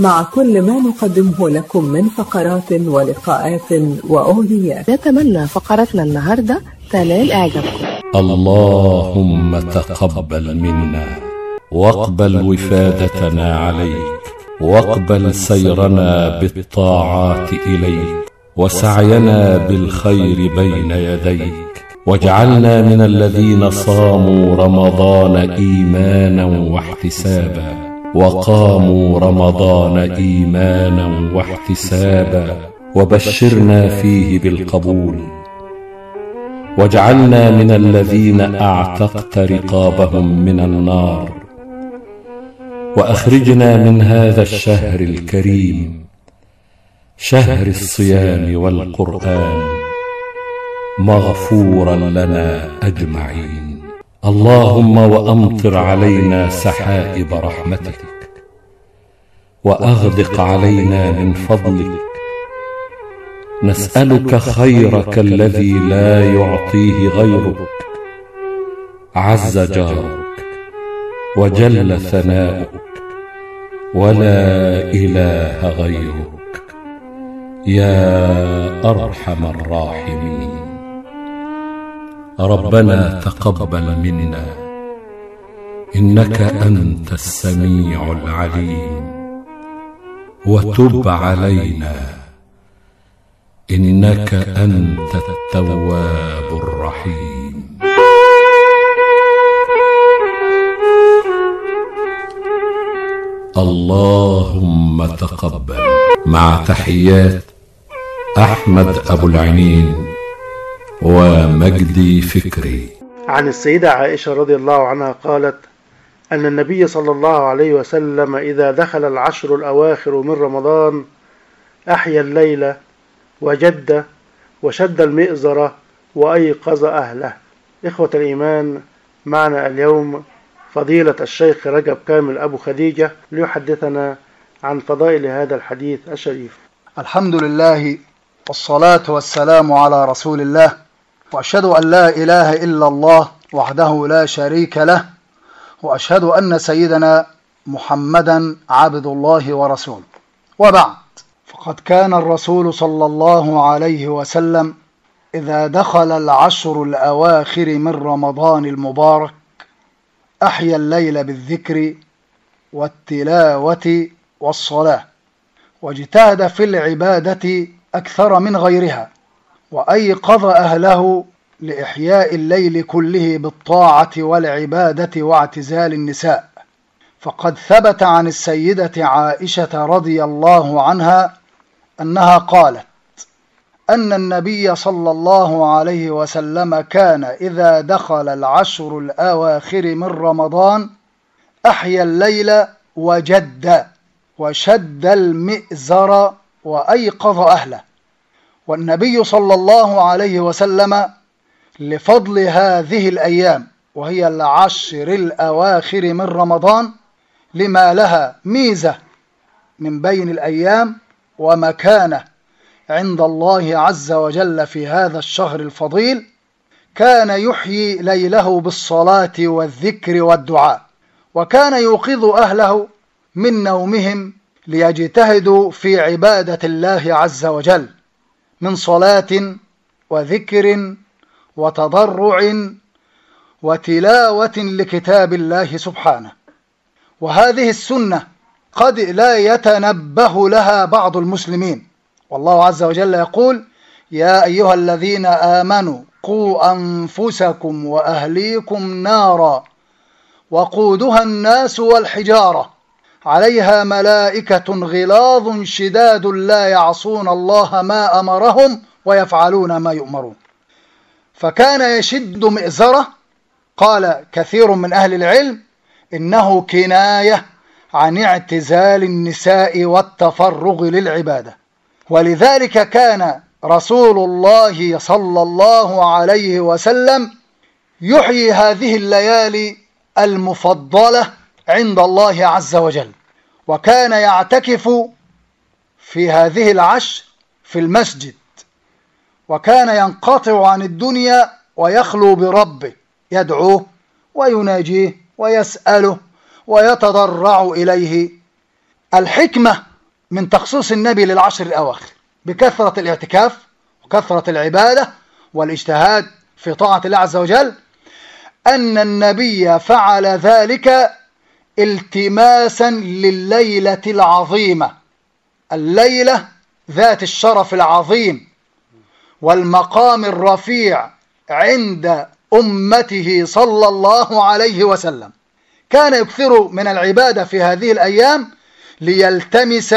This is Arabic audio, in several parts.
مع كل ما نقدمه لكم من فقرات ولقاءات وأغنيات. نتمنى فقرتنا النهاردة تنال إعجابكم. اللهم تقبل منا واقبل وفادتنا عليك واقبل سيرنا بالطاعات إليك وسعينا بالخير بين يديك. واجعلنا من الذين صاموا رمضان إيمانا واحتسابا. وقاموا رمضان إيمانا واحتسابا وبشرنا فيه بالقبول. واجعلنا من الذين أعتقت رقابهم من النار. وأخرجنا من هذا الشهر الكريم شهر الصيام والقرآن مغفورا لنا أجمعين. اللهم وأمطر علينا سحائب رحمتك وأغدق علينا من فضلك. نسألك خيرك الذي لا يعطيه غيرك. عز جارك وجل ثناؤك ولا إله غيرك. يا أرحم الراحمين. ربنا تقبل منا. إنك أنت السميع العليم. وتب علينا. إنك أنت التواب الرحيم. اللهم تقبل. مع تحيات أحمد أبو العينين ومجدي فكري. عن السيدة عائشة رضي الله عنها قالت أن النبي صلى الله عليه وسلم إذا دخل العشر الأواخر من رمضان أحيا الليل وجد وشد المئزرة وأيقظ أهله. إخوة الإيمان معنا اليوم فضيلة الشيخ رجب كامل أبو خديجة ليحدثنا عن فضائل هذا الحديث الشريف. الحمد لله والصلاة والسلام على رسول الله وأشهد أن لا إله إلا الله وحده لا شريك له وأشهد أن سيدنا محمدا عبد الله ورسوله. وبعد فقد كان الرسول صلى الله عليه وسلم إذا دخل العشر الأواخر من رمضان المبارك أحيا الليل بالذكر والتلاوة والصلاة واجتهد في العبادة أكثر من غيرها. وأيقظ أهله لإحياء الليل كله بالطاعة والعبادة واعتزال النساء. فقد ثبت عن السيدة عائشة رضي الله عنها أنها قالت أن النبي صلى الله عليه وسلم كان إذا دخل العشر الأواخر من رمضان أحيا الليل وجد وشد المئزر وأيقظ أهله. والنبي صلى الله عليه وسلم لفضل هذه الأيام وهي العشر الأواخر من رمضان لما لها ميزة من بين الأيام ومكانة عند الله عز وجل في هذا الشهر الفضيل كان يحيي ليله بالصلاة والذكر والدعاء وكان يوقظ أهله من نومهم ليجتهدوا في عبادة الله عز وجل. من صلاة وذكر وتضرع وتلاوة لكتاب الله سبحانه. وهذه السنة قد لا يتنبه لها بعض المسلمين. والله عز وجل يقول يا أيها الذين آمنوا قوا أنفسكم وأهليكم نارا وقودها الناس والحجارة عليها ملائكة غلاظ شداد لا يعصون الله ما أمرهم ويفعلون ما يؤمرون. فكان يشد مئزرة. قال كثير من أهل العلم إنه كناية عن اعتزال النساء والتفرغ للعبادة. ولذلك كان رسول الله صلى الله عليه وسلم يحيي هذه الليالي المفضلة عند الله عز وجل. وكان يعتكف في هذه العشر في المسجد. وكان ينقطع عن الدنيا ويخلو بربه. يدعوه ويناجيه ويسأله ويتضرع إليه. الحكمة من تخصيص النبي للعشر الأواخر. بكثرة الاعتكاف وكثرة العبادة والاجتهاد في طاعة الله عز وجل. أن النبي فعل ذلك التماسا لليلة العظيمة. الليلة ذات الشرف العظيم والمقام الرفيع عند أمته صلى الله عليه وسلم. كان يكثر من العبادة في هذه الأيام ليلتمس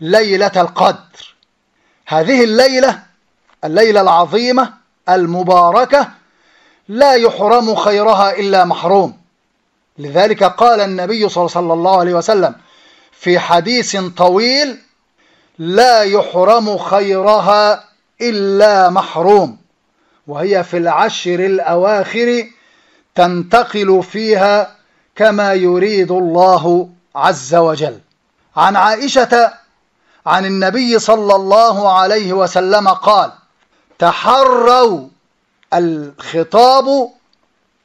ليلة القدر. هذه الليلة الليلة العظيمة المباركة لا يحرم خيرها إلا محروم. لذلك قال النبي صلى الله عليه وسلم في حديث طويل لا يحرم خيرها إلا محروم وهي في العشر الأواخر تنتقل فيها كما يريد الله عز وجل. عن عائشة عن النبي صلى الله عليه وسلم قال تحروا الخطاب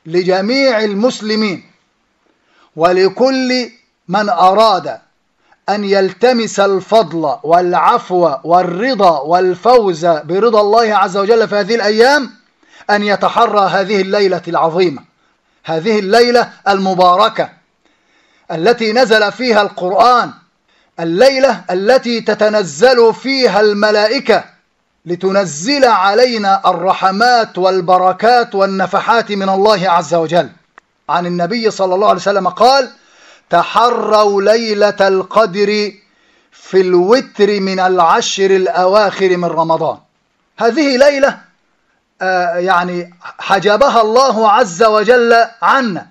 لجميع المسلمين. ولكل من أراد أن يلتمس الفضل والعفو والرضا والفوز برضا الله عز وجل في هذه الأيام أن يتحرى هذه الليلة العظيمة هذه الليلة المباركة التي نزل فيها القرآن الليلة التي تتنزل فيها الملائكة لتنزل علينا الرحمات والبركات والنفحات من الله عز وجل. عن النبي صلى الله عليه وسلم قال تحروا ليلة القدر في الوتر من العشر الأواخر من رمضان هذه ليلة آه يعني حجبها الله عز وجل عنا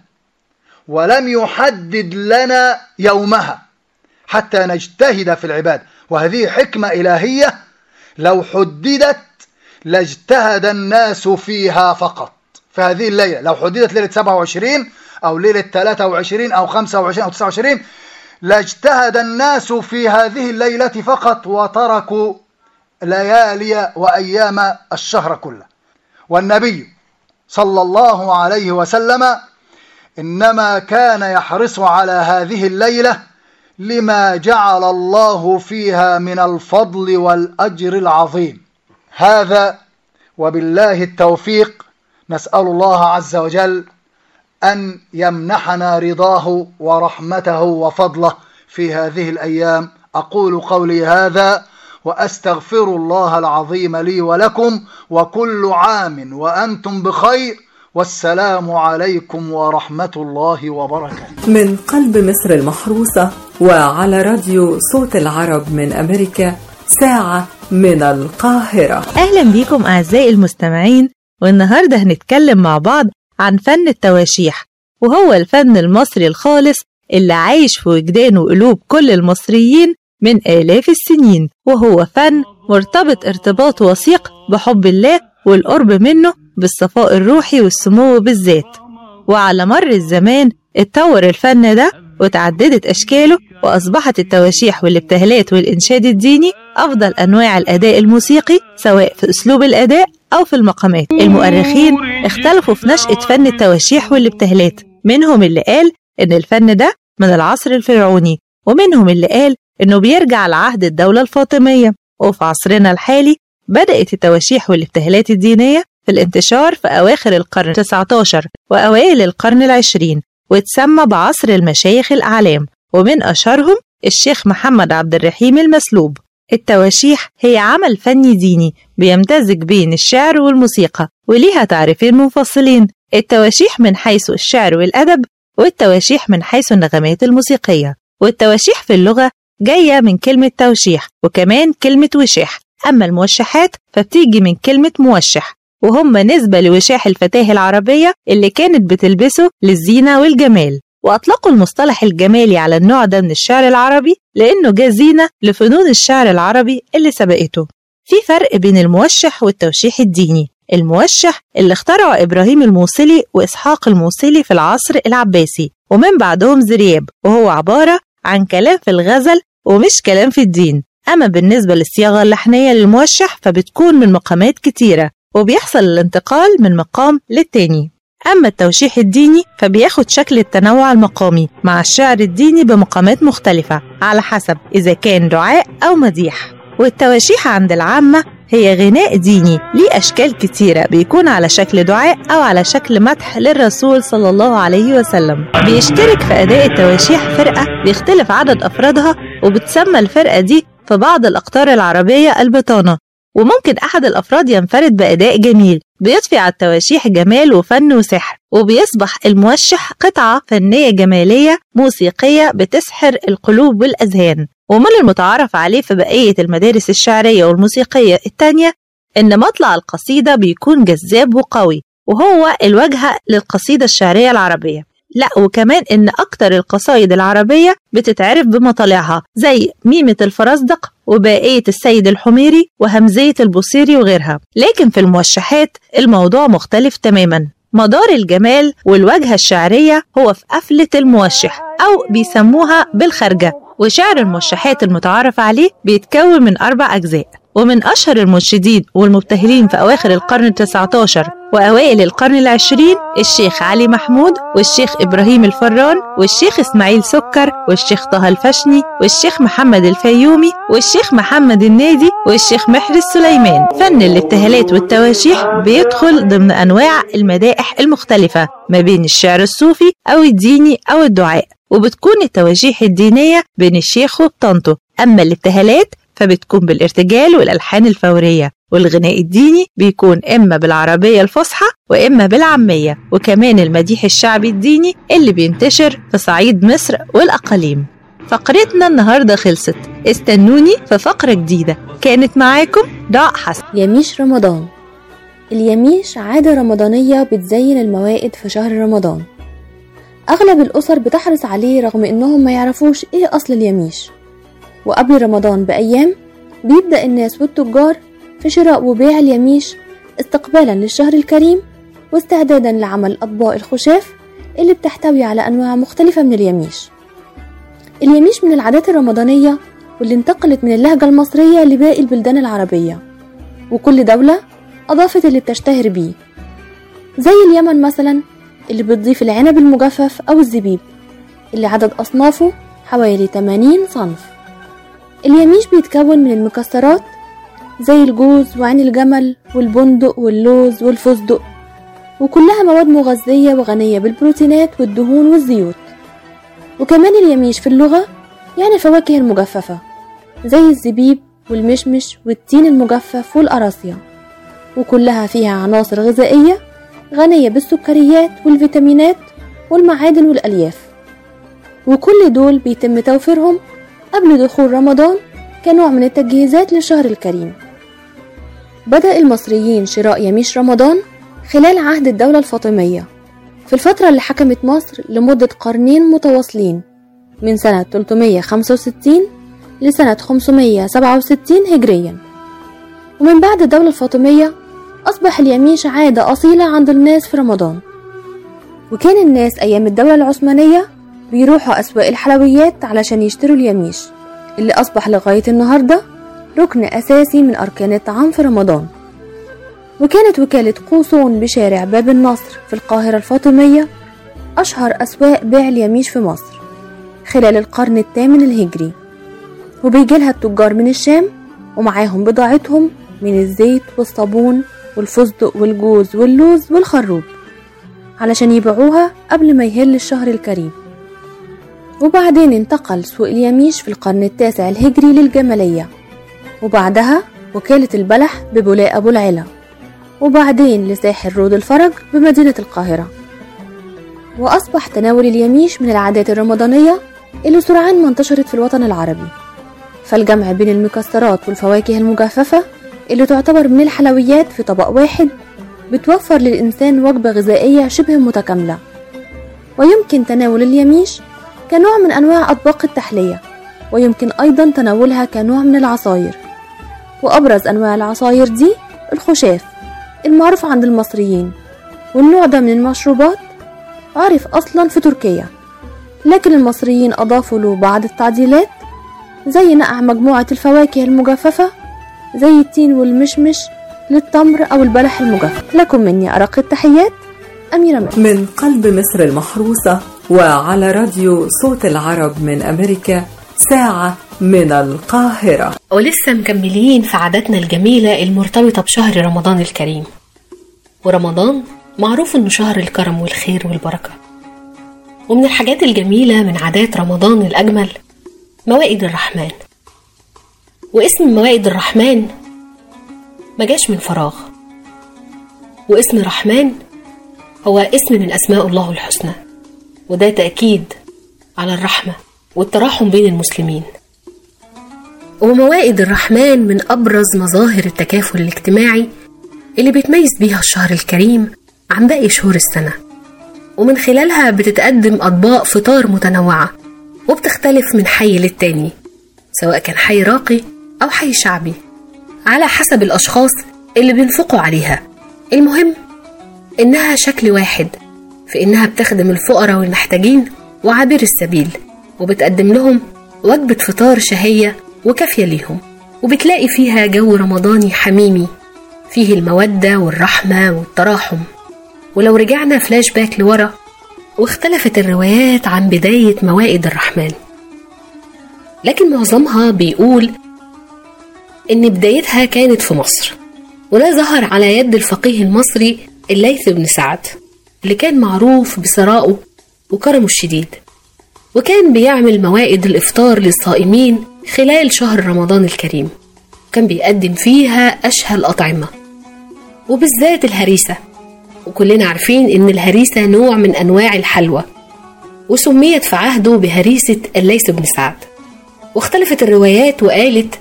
ولم يحدد لنا يومها حتى نجتهد في العباد. وهذه حكمة إلهية لو حددت لاجتهد الناس فيها فقط. في هذه الليلة. لو حددت ليلة 27 أو ليلة 23 أو 25 أو 29 لاجتهد الناس في هذه الليلة فقط وتركوا ليالي وأيام الشهر كله. والنبي صلى الله عليه وسلم إنما كان يحرص على هذه الليلة لما جعل الله فيها من الفضل والأجر العظيم. هذا وبالله التوفيق نسأل الله عز وجل أن يمنحنا رضاه ورحمته وفضله في هذه الأيام. أقول قولي هذا وأستغفر الله العظيم لي ولكم وكل عام وأنتم بخير. والسلام عليكم ورحمة الله وبركاته. من قلب مصر المحروسة وعلى راديو صوت العرب من أمريكا ساعة من القاهرة. أهلا بيكم أعزائي المستمعين والنهاردة هنتكلم مع بعض عن فن التواشيح وهو الفن المصري الخالص اللي عايش في وجدان وقلوب كل المصريين من آلاف السنين وهو فن مرتبط ارتباط وثيق بحب الله والقرب منه بالصفاء الروحي والسمو بالذات. وعلى مر الزمان اتطور الفن ده وتعددت أشكاله وأصبحت التواشيح والابتهالات والإنشاد الديني أفضل أنواع الأداء الموسيقي سواء في أسلوب الأداء أو في المقامات. المؤرخين اختلفوا في نشأة فن التواشيح والابتهالات. منهم اللي قال إن الفن ده من العصر الفرعوني ومنهم اللي قال إنه بيرجع لعهد الدولة الفاطمية. وفي عصرنا الحالي بدأت التواشيح والابتهالات الدينية في الانتشار في أواخر القرن 19 وأوائل القرن العشرين وتسمى بعصر المشايخ الأعلام. ومن أشهرهم الشيخ محمد عبد الرحيم المسلوب. التواشيح هي عمل فني ديني بيمتزج بين الشعر والموسيقى وليها تعريفين منفصلين التواشيح من حيث الشعر والأدب والتواشيح من حيث النغمات الموسيقية. والتواشيح في اللغة جاية من كلمة توشيح وكمان كلمة وشاح. أما الموشحات فبتيجي من كلمة موشح وهم نسبة لوشاح الفتاة العربية اللي كانت بتلبسه للزينة والجمال. وأطلقوا المصطلح الجمالي على النوع ده من الشعر العربي لأنه جزينة لفنون الشعر العربي اللي سبقته. في فرق بين الموشح والتوشيح الديني. الموشح اللي اخترعه إبراهيم الموصلي وإسحاق الموصلي في العصر العباسي ومن بعدهم زرياب وهو عبارة عن كلام في الغزل ومش كلام في الدين. أما بالنسبة للصياغة اللحنية للموشح فبتكون من مقامات كتيرة وبيحصل الانتقال من مقام للتاني. أما التوشيح الديني فبياخد شكل التنوع المقامي مع الشعر الديني بمقامات مختلفة على حسب إذا كان دعاء أو مديح. والتواشيح عند العامة هي غناء ديني ليه أشكال كتيرة بيكون على شكل دعاء أو على شكل مدح للرسول صلى الله عليه وسلم. بيشترك في أداء التواشيح فرقة بيختلف عدد أفرادها وبتسمى الفرقة دي في بعض الأقطار العربية البطانة. وممكن أحد الأفراد ينفرد بأداء جميل بيضفي على التواشيح جمال وفن وسحر وبيصبح الموشح قطعة فنية جمالية موسيقية بتسحر القلوب والأذهان. ومن المتعارف عليه في بقية المدارس الشعرية والموسيقية التانية إن مطلع القصيدة بيكون جذاب وقوي وهو الواجهة للقصيدة الشعرية العربية. لا وكمان إن أكتر القصايد العربية بتتعرف بمطالعها زي ميمة الفرزدق وباقية السيد الحميري وهمزية البصيري وغيرها. لكن في الموشحات الموضوع مختلف تماما. مدار الجمال والواجهة الشعرية هو في قفلة الموشح أو بيسموها بالخرجة. وشعر الموشحات المتعارف عليه بيتكون من أربع أجزاء. ومن أشهر المنشدين والمبتهلين في أواخر القرن التسعة عشر وأوائل القرن العشرين الشيخ علي محمود والشيخ إبراهيم الفران والشيخ إسماعيل سكر والشيخ طه الفشني والشيخ محمد الفيومي والشيخ محمد النادي والشيخ محرز سليمان. فن الابتهالات والتواشيح بيدخل ضمن أنواع المدائح المختلفة ما بين الشعر الصوفي أو الديني أو الدعاء وبتكون التواشيح الدينية بين الشيخ وبطنته. أما الابتهالات فبتكون بالارتجال والألحان الفورية والغناء الديني بيكون إما بالعربية الفصحى وإما بالعامية وكمان المديح الشعبي الديني اللي بينتشر في صعيد مصر والأقاليم. فقرتنا النهاردة خلصت. استنوني في فقرة جديدة. كانت معاكم ضاء حسن. يميش رمضان. اليميش عادة رمضانية بتزين الموائد في شهر رمضان. أغلب الأسر بتحرص عليه رغم إنهم ما يعرفوش إيه أصل اليميش. وقبل رمضان بأيام بيبدأ الناس والتجار في شراء وبيع اليميش استقبالا للشهر الكريم واستعدادا لعمل أطباق الخشاف اللي بتحتوي على أنواع مختلفة من اليميش. اليميش من العادات الرمضانية واللي انتقلت من اللهجة المصرية لباقي البلدان العربية وكل دولة أضافت اللي بتشتهر بيه زي اليمن مثلا اللي بتضيف العنب المجفف أو الزبيب اللي عدد أصنافه حوالي 80 صنف. اليميش بيتكون من المكسرات زي الجوز وعين الجمل والبندق واللوز والفستق وكلها مواد مغذية وغنية بالبروتينات والدهون والزيوت. وكمان اليميش في اللغة يعني الفواكه المجففة زي الزبيب والمشمش والتين المجفف والقراصية وكلها فيها عناصر غذائية غنية بالسكريات والفيتامينات والمعادن والألياف. وكل دول بيتم توفيرهم قبل دخول رمضان كنوع من التجهيزات للشهر الكريم. بدأ المصريين شراء يميش رمضان خلال عهد الدولة الفاطمية. في الفترة اللي حكمت مصر لمدة قرنين متواصلين من سنة 365 لسنة 567 هجريا. ومن بعد الدولة الفاطمية أصبح اليميش عادة أصيلة عند الناس في رمضان. وكان الناس أيام الدولة العثمانية بيروحوا أسواق الحلويات علشان يشتروا اليميش اللي أصبح لغاية النهاردة ركن أساسي من أركان الطعام في رمضان. وكانت وكالة قوصون بشارع باب النصر في القاهرة الفاطمية أشهر أسواق بيع اليميش في مصر خلال القرن الثامن الهجري. وبيجيلها التجار من الشام ومعاهم بضاعتهم من الزيت والصابون والفستق والجوز واللوز والخروب علشان يبيعوها قبل ما يهل الشهر الكريم. وبعدين انتقل سوق اليميش في القرن التاسع الهجري للجمالية. وبعدها وكالة البلح ببولاء أبو العلا. وبعدين لساحل رود الفرج بمدينة القاهرة. وأصبح تناول اليميش من العادات الرمضانية اللي سرعان ما انتشرت في الوطن العربي. فالجمع بين المكسرات والفواكه المجففة اللي تعتبر من الحلويات في طبق واحد بتوفر للإنسان وجبة غذائية شبه متكاملة. ويمكن تناول اليميش كنوع من أنواع أطباق التحلية ويمكن أيضا تناولها كنوع من العصاير. وأبرز أنواع العصاير دي الخشاف المعروف عند المصريين. والنوع ده من المشروبات عرف أصلا في تركيا. لكن المصريين أضافوا له بعض التعديلات زي نقع مجموعة الفواكه المجففة زي التين والمشمش للتمر أو البلح المجفف. لكم مني أرق التحيات أميرة من قلب مصر المحروسة. وعلى راديو صوت العرب من أمريكا ساعة من القاهرة. ولسه مكملين في عاداتنا الجميلة المرتبطة بشهر رمضان الكريم. ورمضان معروف إنه شهر الكرم والخير والبركة. ومن الحاجات الجميلة من عادات رمضان الأجمل موائد الرحمن. واسم موائد الرحمن ما جاش من فراغ. واسم رحمن هو اسم من أسماء الله الحسنى. وده تأكيد على الرحمة والتراحم بين المسلمين. وموائد الرحمن من أبرز مظاهر التكافل الاجتماعي اللي بيتميز بيها الشهر الكريم عن باقي شهور السنة. ومن خلالها بتتقدم أطباق فطار متنوعة وبتختلف من حي للتاني سواء كان حي راقي أو حي شعبي على حسب الأشخاص اللي بينفقوا عليها. المهم إنها شكل واحد في إنها بتخدم الفقراء والمحتاجين وعابر السبيل وبتقدم لهم وجبة فطار شهية وكافية ليهم. وبتلاقي فيها جو رمضاني حميمي فيه المودة والرحمة والتراحم. ولو رجعنا فلاش باك لورا واختلفت الروايات عن بداية موائد الرحمن. لكن معظمها بيقول إن بدايتها كانت في مصر وده ظهر على يد الفقيه المصري الليث بن سعد. اللي كان معروف بثرائه وكرمه الشديد. وكان بيعمل موائد الإفطار للصائمين خلال شهر رمضان الكريم. وكان بيقدم فيها أشهى الأطعمة. وبالذات الهريسة. وكلنا عارفين إن الهريسة نوع من أنواع الحلوى. وسميت في عهده بهريسة الليث بن سعد. واختلفت الروايات وقالت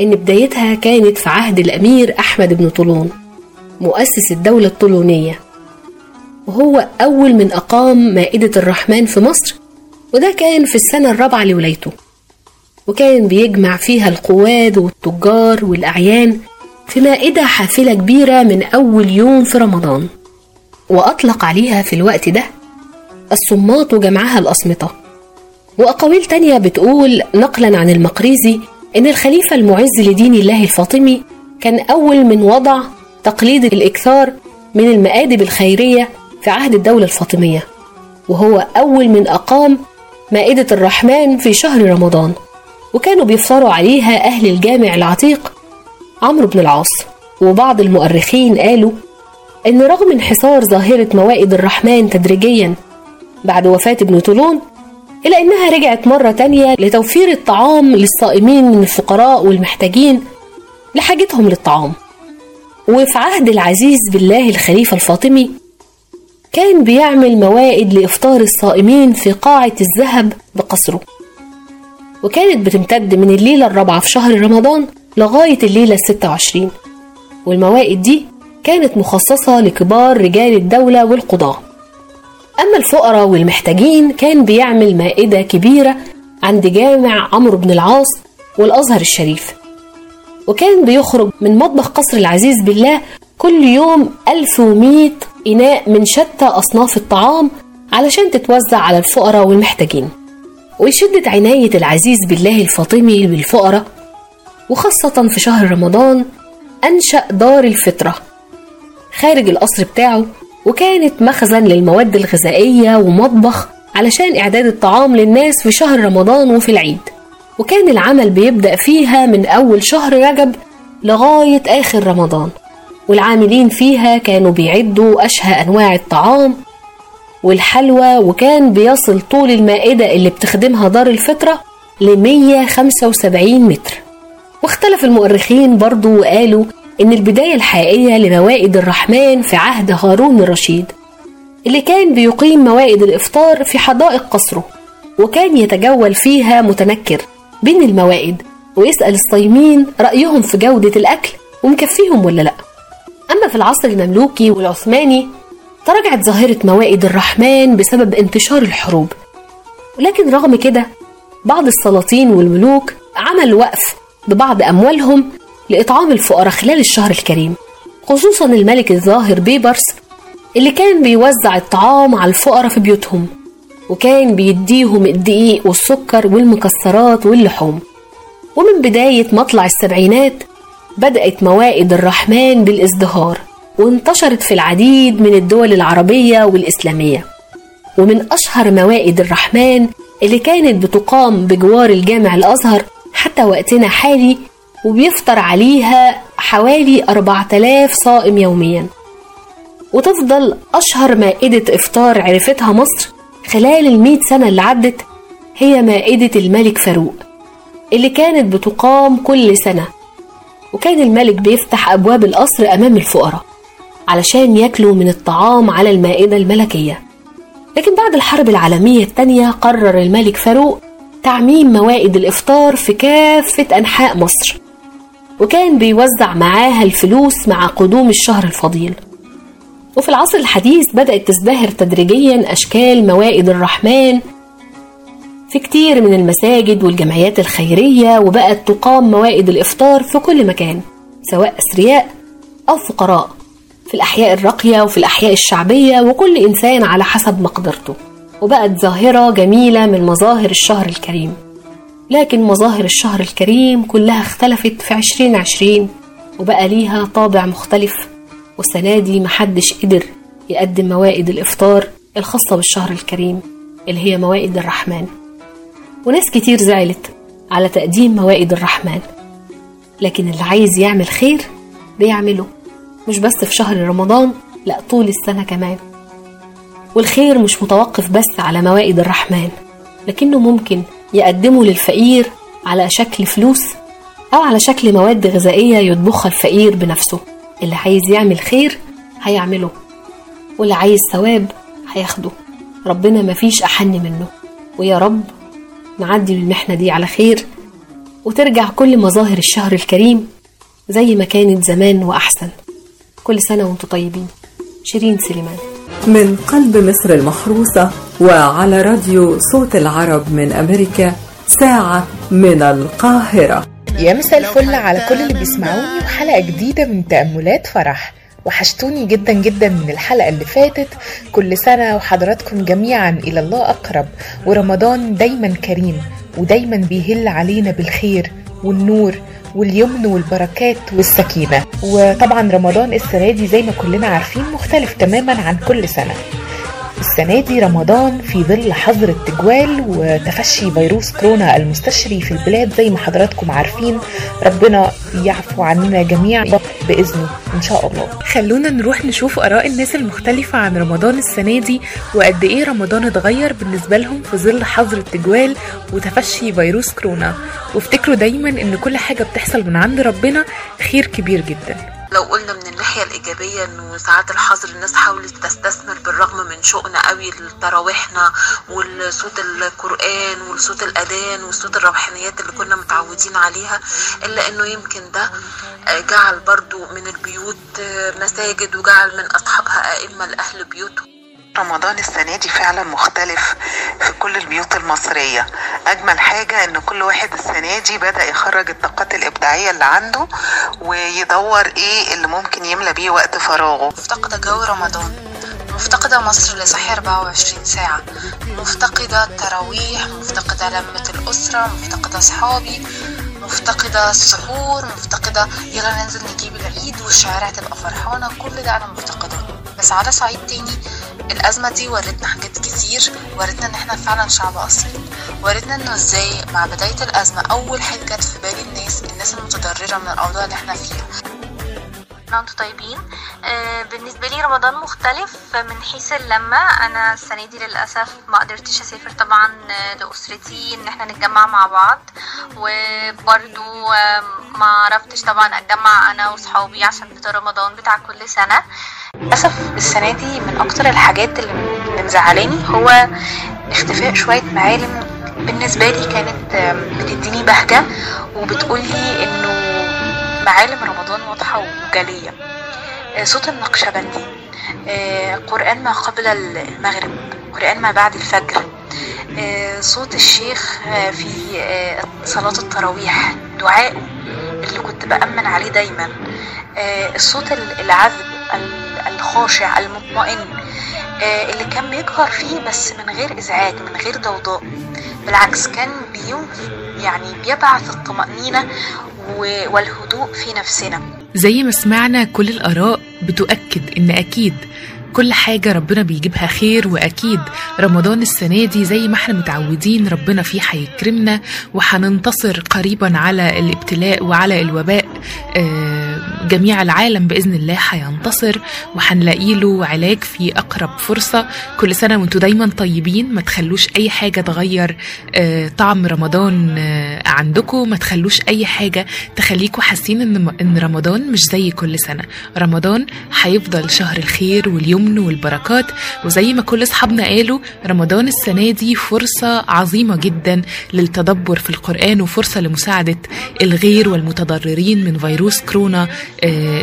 إن بدايتها كانت في عهد الأمير أحمد بن طولون مؤسس الدولة الطولونية. وهو أول من أقام مائدة الرحمن في مصر وده كان في السنة الرابعة لولايته. وكان بيجمع فيها القواد والتجار والأعيان في مائدة حافلة كبيرة من أول يوم في رمضان. وأطلق عليها في الوقت ده الصمات وجمعها الأصمطة وأقاويل تانية بتقول نقلا عن المقريزي إن الخليفة المعز لدين الله الفاطمي كان أول من وضع تقليد الإكثار من المآدب الخيرية في عهد الدولة الفاطمية وهو أول من أقام مائدة الرحمن في شهر رمضان وكانوا بيفطروا عليها أهل الجامع العتيق عمرو بن العاص. وبعض المؤرخين قالوا إن رغم انحسار ظاهرة موائد الرحمن تدريجيا بعد وفاة ابن طولون إلا إنها رجعت مرة تانية لتوفير الطعام للصائمين من الفقراء والمحتاجين لحاجتهم للطعام. وفي عهد العزيز بالله الخليفة الفاطمي كان بيعمل موائد لإفطار الصائمين في قاعة الذهب بقصره. وكانت بتمتد من الليلة الرابعة في شهر رمضان لغاية الليلة الستة وعشرين. والموائد دي كانت مخصصة لكبار رجال الدولة والقضاة. أما الفقراء والمحتاجين كان بيعمل مائدة كبيرة عند جامع عمرو بن العاص والأزهر الشريف. وكان بيخرج من مطبخ قصر العزيز بالله كل يوم 1100 إناء من شتى أصناف الطعام علشان تتوزع على الفقراء والمحتاجين. وشدة عناية العزيز بالله الفاطمي بالفقراء وخاصة في شهر رمضان أنشأ دار الفطرة خارج القصر بتاعه وكانت مخزن للمواد الغذائية ومطبخ علشان إعداد الطعام للناس في شهر رمضان وفي العيد. وكان العمل بيبدأ فيها من أول شهر رجب لغاية آخر رمضان. والعاملين فيها كانوا بيعدوا أشهى أنواع الطعام والحلوى وكان بيصل طول المائدة اللي بتخدمها دار الفطرة ل 175 متر. واختلف المؤرخين برضو وقالوا إن البداية الحقيقية لموائد الرحمن في عهد هارون الرشيد اللي كان بيقيم موائد الإفطار في حدائق قصره وكان يتجول فيها متنكر بين الموائد ويسأل الصايمين رأيهم في جودة الأكل ومكفيهم ولا لأ. أما في العصر المملوكي والعثماني تراجعت ظاهرة موائد الرحمن بسبب انتشار الحروب. ولكن رغم كده بعض السلاطين والملوك عملوا وقف ببعض أموالهم لإطعام الفقراء خلال الشهر الكريم خصوصا الملك الظاهر بيبرس اللي كان بيوزع الطعام على الفقراء في بيوتهم وكان بيديهم الدقيق والسكر والمكسرات واللحوم. ومن بداية مطلع السبعينات بدأت موائد الرحمن بالازدهار وانتشرت في العديد من الدول العربية والإسلامية. ومن أشهر موائد الرحمن اللي كانت بتقام بجوار الجامع الأزهر حتى وقتنا حالي وبيفطر عليها حوالي 4000 صائم يوميا. وتفضل أشهر مائدة إفطار عرفتها مصر خلال المئة سنة اللي عدت هي مائدة الملك فاروق اللي كانت بتقام كل سنة. وكان الملك بيفتح أبواب القصر أمام الفقراء علشان ياكلوا من الطعام على المائدة الملكية. لكن بعد الحرب العالمية الثانية قرر الملك فاروق تعميم موائد الإفطار في كافة أنحاء مصر وكان بيوزع معاها الفلوس مع قدوم الشهر الفضيل. وفي العصر الحديث بدأت تزدهر تدريجيا أشكال موائد الرحمن في كتير من المساجد والجمعيات الخيرية وبقت تقام موائد الإفطار في كل مكان سواء أثرياء أو فقراء في الأحياء الراقية وفي الأحياء الشعبية وكل إنسان على حسب مقدرته. وبقت ظاهرة جميلة من مظاهر الشهر الكريم. لكن مظاهر الشهر الكريم كلها اختلفت في عشرين عشرين وبقى ليها طابع مختلف والسنة دي محدش قدر يقدم موائد الإفطار الخاصة بالشهر الكريم اللي هي موائد الرحمن. وناس كتير زعلت على تقديم موائد الرحمن لكن اللي عايز يعمل خير بيعمله مش بس في شهر رمضان لا طول السنة كمان. والخير مش متوقف بس على موائد الرحمن لكنه ممكن يقدمه للفقير على شكل فلوس أو على شكل مواد غذائية يطبخها الفقير بنفسه. اللي عايز يعمل خير هيعمله واللي عايز ثواب هياخده. ربنا مفيش أحن منه. ويا رب نعدي المحنة دي على خير وترجع كل مظاهر الشهر الكريم زي ما كانت زمان وأحسن. كل سنة وأنتم طيبين. شيرين سليمان. من قلب مصر المحروسة وعلى راديو صوت العرب من أمريكا ساعة من القاهرة. يا مساء الفل على كل اللي بيسمعوني وحلقة جديدة من تأملات فرح. وحشتوني جدا جدا من الحلقة اللي فاتت. كل سنة وحضراتكم جميعا إلى الله أقرب. ورمضان دايما كريم ودايما بيهل علينا بالخير والنور واليمن والبركات والسكينة. وطبعا رمضان السنة دي زي ما كلنا عارفين مختلف تماما عن كل سنة. السنة دي رمضان في ظل حظر التجوال وتفشي فيروس كورونا المستشري في البلاد زي ما حضراتكم عارفين. ربنا يعفو عننا جميعا بإذنه إن شاء الله. خلونا نروح نشوف آراء الناس المختلفة عن رمضان السنة دي وقد إيه رمضان اتغير بالنسبة لهم في ظل حظر التجوال وتفشي فيروس كورونا. وافتكروا دايما إن كل حاجة بتحصل من عند ربنا خير كبير جدا. لو قلنا من الناحية الإيجابية إنه ساعات الحظر الناس حاولت تستثمر بالرغم من شوقنا قوي لتراويحنا والصوت القرآن والصوت الأذان والصوت الروحانيات اللي كنا متعودين عليها إلا إنه يمكن ده جعل برضو من البيوت مساجد وجعل من أصحابها أئمة لأهل بيوتهم. رمضان السنة دي فعلا مختلف في كل البيوت المصرية. أجمل حاجة إن كل واحد السنة دي بدأ يخرج الطاقات الإبداعية اللي عنده ويدور إيه اللي ممكن يملى بيه وقت فراغه. مفتقدة جو رمضان. مفتقدة مصر اللي صحي 24 ساعة. مفتقدة التراويح مفتقدة لمة الأسرة مفتقدة صحابي مفتقدة السحور مفتقدة يلا ننزل نجيب العيد والشوارع تبقى فرحانة. كل ده أنا مفتقدة. بس على صعيد تاني الأزمة دي ورتنا حاجات كتير ورتنا إن إحنا فعلا شعب أصيل. ورتنا إنه إزاي مع بداية الأزمة أول حاجة جت في بال الناس الناس المتضررة من الأوضاع اللي إحنا فيها. أنتوا طيبين. آه بالنسبة لي رمضان مختلف من حيث اللمة أنا السنة دي للأسف ما قدرتش أسافر طبعا لأسرتي إن إحنا نتجمع مع بعض. وبرضو آه ما عرفتش طبعا أتجمع أنا وصحابي عشان فطار رمضان بتاع كل سنة. للأسف السنة دي من أكتر الحاجات اللي مزعلاني هو اختفاء شوية معالم بالنسبة لي كانت بتديني بهجة وبتقولي إنه معالم رمضان واضحة وجلية صوت النقشبندي آه، قرآن ما قبل المغرب قرآن ما بعد الفجر. آه، صوت الشيخ آه، في آه، صلاة التراويح. دعائه اللي كنت بأمن عليه دايما. آه، الصوت ال- العذب ال- الخاشع المطمئن. آه، اللي كان بيجهر فيه بس من غير إزعاج من غير ضوضاء. بالعكس كان بيوم يعني بيبعث الطمأنينة والهدوء في نفسنا. زي ما سمعنا كل الآراء بتؤكد إن أكيد كل حاجة ربنا بيجيبها خير وأكيد رمضان السنة دي زي ما إحنا متعودين ربنا فيه هيكرمنا وهننتصر قريبا على الابتلاء وعلى الوباء. آه، جميع العالم بإذن الله هينتصر وهنلاقي له علاج في أقرب فرصة. كل سنة وانتوا دايما طيبين ما تخلوش أي حاجة تغير آه، طعم رمضان آه، عندكم. ما تخلوش أي حاجة تخليكوا حاسين إن إن رمضان مش زي كل سنة. رمضان هيفضل شهر الخير واليمن والبركات. وزي ما كل أصحابنا قالوا رمضان السنة دي فرصة عظيمة جدا للتدبر في القرآن وفرصة لمساعدة الغير والمتضررين من فيروس كورونا.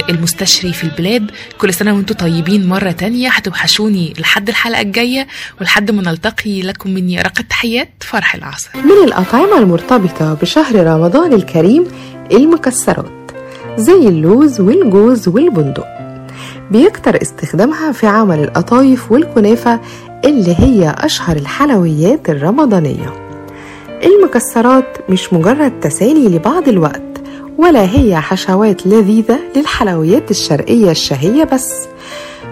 المستشري في البلاد. كل سنة وأنتم طيبين مرة تانية. هتوحشوني لحد الحلقة الجاية ولحد ما نلتقي لكم مني أرق التحيات فرح العصر. من الأطعمة المرتبطة بشهر رمضان الكريم المكسرات زي اللوز والجوز والبندق. بيكتر استخدامها في عمل القطايف والكنافة اللي هي أشهر الحلويات الرمضانية. المكسرات مش مجرد تسالي لبعض الوقت ولا هي حشوات لذيذة للحلويات الشرقية الشهية بس.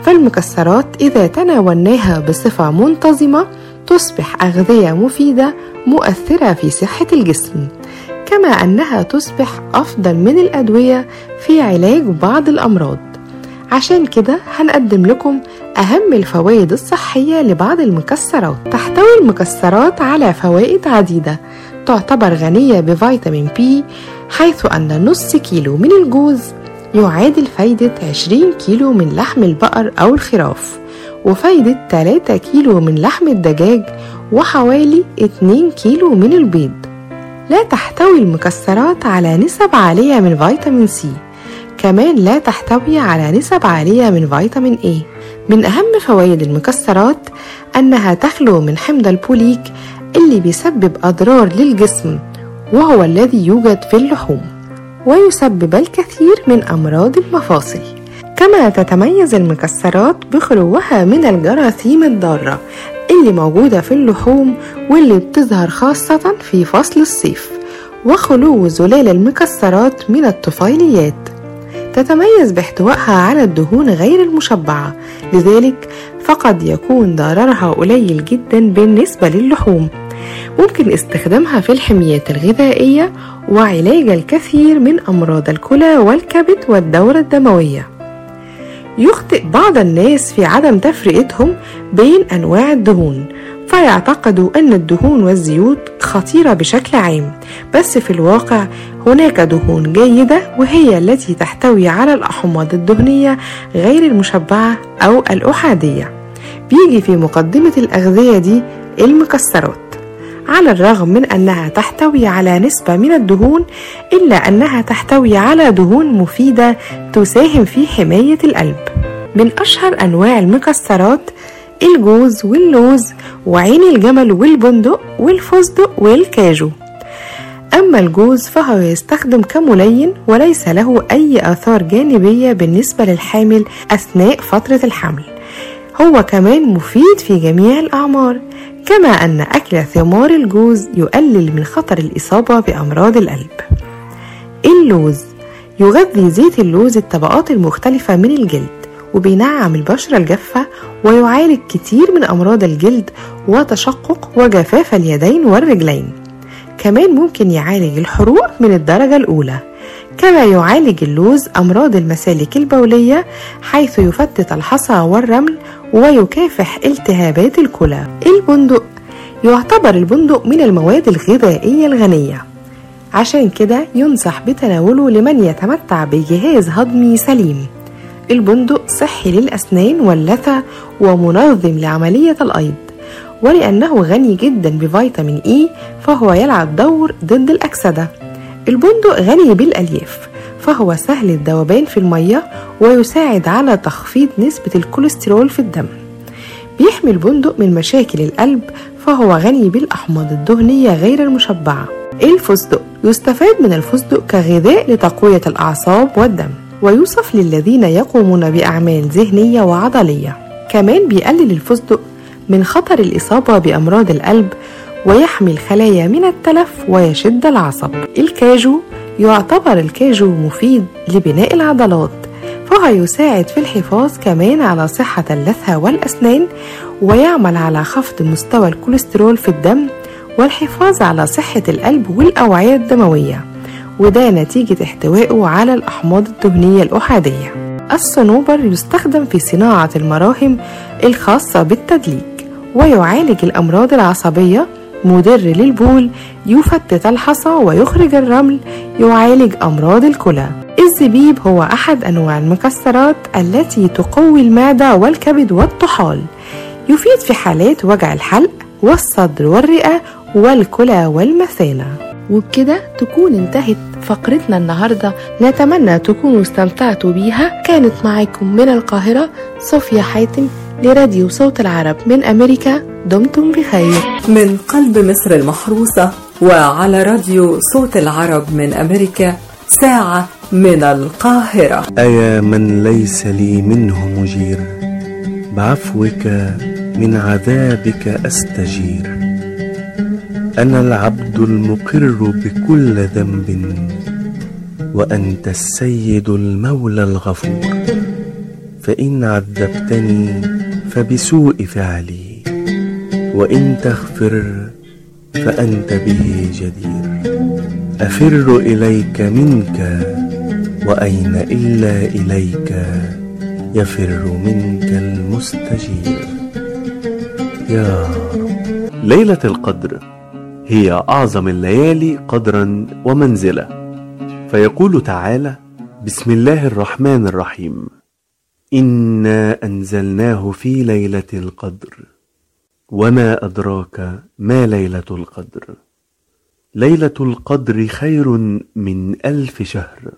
فالمكسرات إذا تناولناها بصفة منتظمة تصبح أغذية مفيدة مؤثرة في صحة الجسم كما أنها تصبح أفضل من الأدوية في علاج بعض الأمراض. عشان كده هنقدم لكم أهم الفوائد الصحية لبعض المكسرات. تحتوي المكسرات على فوائد عديدة تعتبر غنية بفيتامين بي حيث أن نص كيلو من الجوز يعادل فايدة 20 كيلو من لحم البقر أو الخراف وفايدة 3 كيلو من لحم الدجاج وحوالي 2 كيلو من البيض. لا تحتوي المكسرات على نسب عالية من فيتامين سي. كمان لا تحتوي على نسب عالية من فيتامين A. من أهم فوائد المكسرات أنها تخلو من حمض البوليك اللي بيسبب أضرار للجسم. وهو الذي يوجد في اللحوم ويسبب الكثير من أمراض المفاصل. كما تتميز المكسرات بخلوها من الجراثيم الضارة اللي موجودة في اللحوم واللي بتظهر خاصة في فصل الصيف وخلو زلال المكسرات من الطفيليات. تتميز باحتوائها على الدهون غير المشبعة لذلك فقد يكون ضررها قليل جدا بالنسبة للحوم. ممكن استخدامها في الحميات الغذائية وعلاج الكثير من أمراض الكلى والكبد والدورة الدموية. يخطئ بعض الناس في عدم تفرقتهم بين أنواع الدهون فيعتقدوا أن الدهون والزيوت خطيرة بشكل عام بس في الواقع هناك دهون جيدة وهي التي تحتوي على الأحماض الدهنية غير المشبعة أو الأحادية. بيجي في مقدمة الأغذية دي المكسرات على الرغم من أنها تحتوي على نسبة من الدهون إلا أنها تحتوي على دهون مفيدة تساهم في حماية القلب. من أشهر أنواع المكسرات الجوز واللوز وعين الجمل والبندق والفستق والكاجو. أما الجوز فهو يستخدم كملين وليس له أي آثار جانبية بالنسبة للحامل أثناء فترة الحمل. هو كمان مفيد في جميع الأعمار. كما أن أكل ثمار الجوز يقلل من خطر الإصابة بأمراض القلب. اللوز يغذي زيت اللوز الطبقات المختلفة من الجلد وبينعم البشرة الجافة ويعالج كتير من أمراض الجلد وتشقق وجفاف اليدين والرجلين. كمان ممكن يعالج الحروق من الدرجة الأولى. كما يعالج اللوز أمراض المسالك البولية حيث يفتت الحصى والرمل ويكافح التهابات الكلى. البندق يعتبر البندق من المواد الغذائية الغنية. عشان كده ينصح بتناوله لمن يتمتع بجهاز هضمي سليم. البندق صحي للأسنان واللثة ومنظم لعملية الأيض ولأنه غني جدا بفيتامين إي فهو يلعب دور ضد الأكسدة. البندق غني بالألياف فهو سهل الذوبان في المية ويساعد على تخفيض نسبة الكوليسترول في الدم. بيحمي البندق من مشاكل القلب فهو غني بالأحماض الدهنية غير المشبعة. الفستق يستفاد من الفستق كغذاء لتقوية الأعصاب والدم ويوصف للذين يقومون بأعمال ذهنية وعضلية. كمان بيقلل الفستق من خطر الإصابة بأمراض القلب ويحمي الخلايا من التلف ويشد العصب. الكاجو يعتبر الكاجو مفيد لبناء العضلات فهو يساعد في الحفاظ كمان على صحة اللثة والأسنان ويعمل على خفض مستوى الكوليسترول في الدم والحفاظ على صحة القلب والأوعية الدموية وده نتيجة احتوائه على الأحماض الدهنية الأحادية. الصنوبر يستخدم في صناعة المراهم الخاصة بالتدليك ويعالج الأمراض العصبية مدر للبول يفتت الحصى ويخرج الرمل يعالج أمراض الكلى. الزبيب هو أحد أنواع المكسرات التي تقوي المعدة والكبد والطحال. يفيد في حالات وجع الحلق والصدر والرئة والكلى والمثانة. وبكده تكون انتهت فقرتنا النهاردة. نتمنى تكونوا استمتعتوا بيها. كانت معاكم من القاهرة صوفيا حاتم. لراديو صوت العرب من أمريكا دمتم بخير. من قلب مصر المحروسة وعلى راديو صوت العرب من أمريكا ساعة من القاهرة. أيا من ليس لي منه مجير بعفوك من عذابك أستجير. أنا العبد المقر بكل ذنب وأنت السيد المولى الغفور. فإن عذبتني فبسوء فعلي وإن تغفر فأنت به جدير. أفر إليك منك وأين إلا إليك يفر منك المستجير. يا رب. ليلة القدر هي أعظم الليالي قدرا ومنزلة. فيقول تعالى بسم الله الرحمن الرحيم. إنا أنزلناه في ليلة القدر. وما أدراك ما ليلة القدر. ليلة القدر خير من ألف شهر.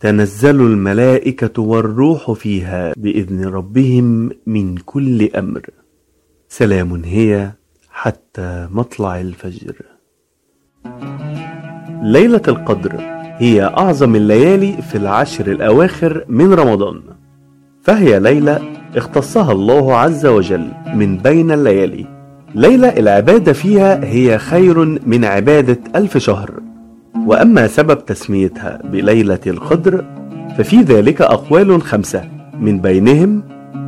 تنزل الملائكة والروح فيها بإذن ربهم من كل أمر. سلام هي حتى مطلع الفجر. ليلة القدر هي أعظم الليالي في العشر الأواخر من رمضان. فهي ليلة اختصها الله عز وجل من بين الليالي. ليلة العبادة فيها هي خير من عبادة ألف شهر. وأما سبب تسميتها بليلة القدر ففي ذلك أقوال خمسة. من بينهم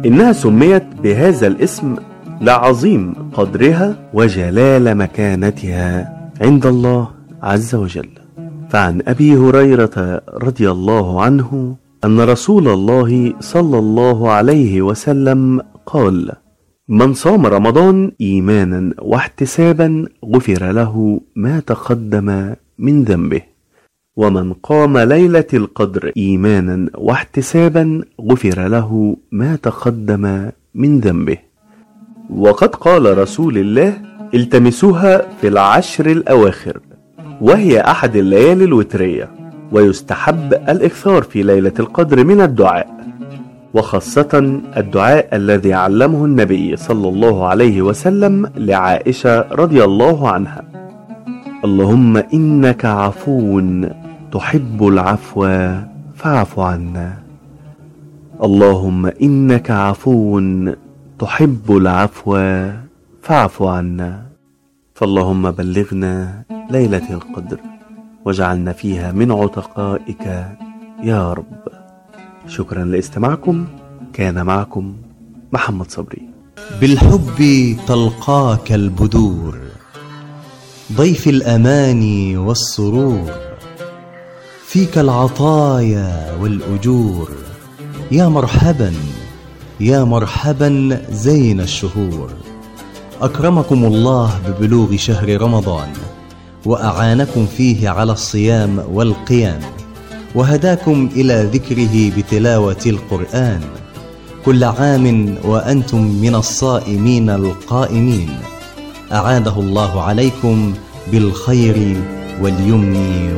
إنها سميت بهذا الاسم لعظيم قدرها وجلال مكانتها عند الله عز وجل. فعن أبي هريرة رضي الله عنه أن رسول الله صلى الله عليه وسلم قال من صام رمضان إيمانا واحتسابا غفر له ما تقدم من ذنبه ومن قام ليلة القدر إيمانا واحتسابا غفر له ما تقدم من ذنبه. وقد قال رسول الله التمسوها في العشر الأواخر وهي أحد الليالي الوترية. ويستحب الإكثار في ليلة القدر من الدعاء وخاصة الدعاء الذي علمه النبي صلى الله عليه وسلم لعائشة رضي الله عنها. اللهم إنك عفو تحب العفو فاعف عنا. اللهم إنك عفو تحب العفو فاعف عنا. فاللهم بلغنا ليلة القدر. واجعلنا فيها من عتقائك يا رب. شكرا لاستماعكم. كان معكم محمد صبري. بالحب تلقاك البدور ضيف الاماني والسرور فيك العطايا والأجور. يا مرحبا يا مرحبا زين الشهور. أكرمكم الله ببلوغ شهر رمضان. وأعانكم فيه على الصيام والقيام وهداكم إلى ذكره بتلاوة القرآن. كل عام وأنتم من الصائمين القائمين. أعاده الله عليكم بالخير واليمن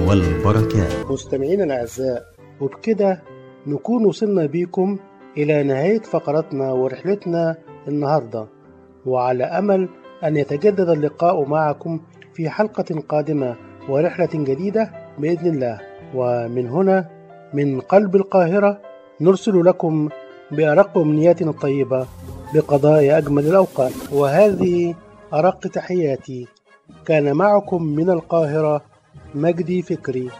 والبركات. مستمعينا الأعزاء وبكده نكون وصلنا بيكم إلى نهاية فقرتنا ورحلتنا النهاردة. وعلى أمل أن يتجدد اللقاء معكم في حلقة قادمة ورحلة جديدة بإذن الله. ومن هنا من قلب القاهرة نرسل لكم بأرق أمنياتنا الطيبة بقضاء أجمل الأوقات. وهذه أرق تحياتي. كان معكم من القاهرة مجدي فكري.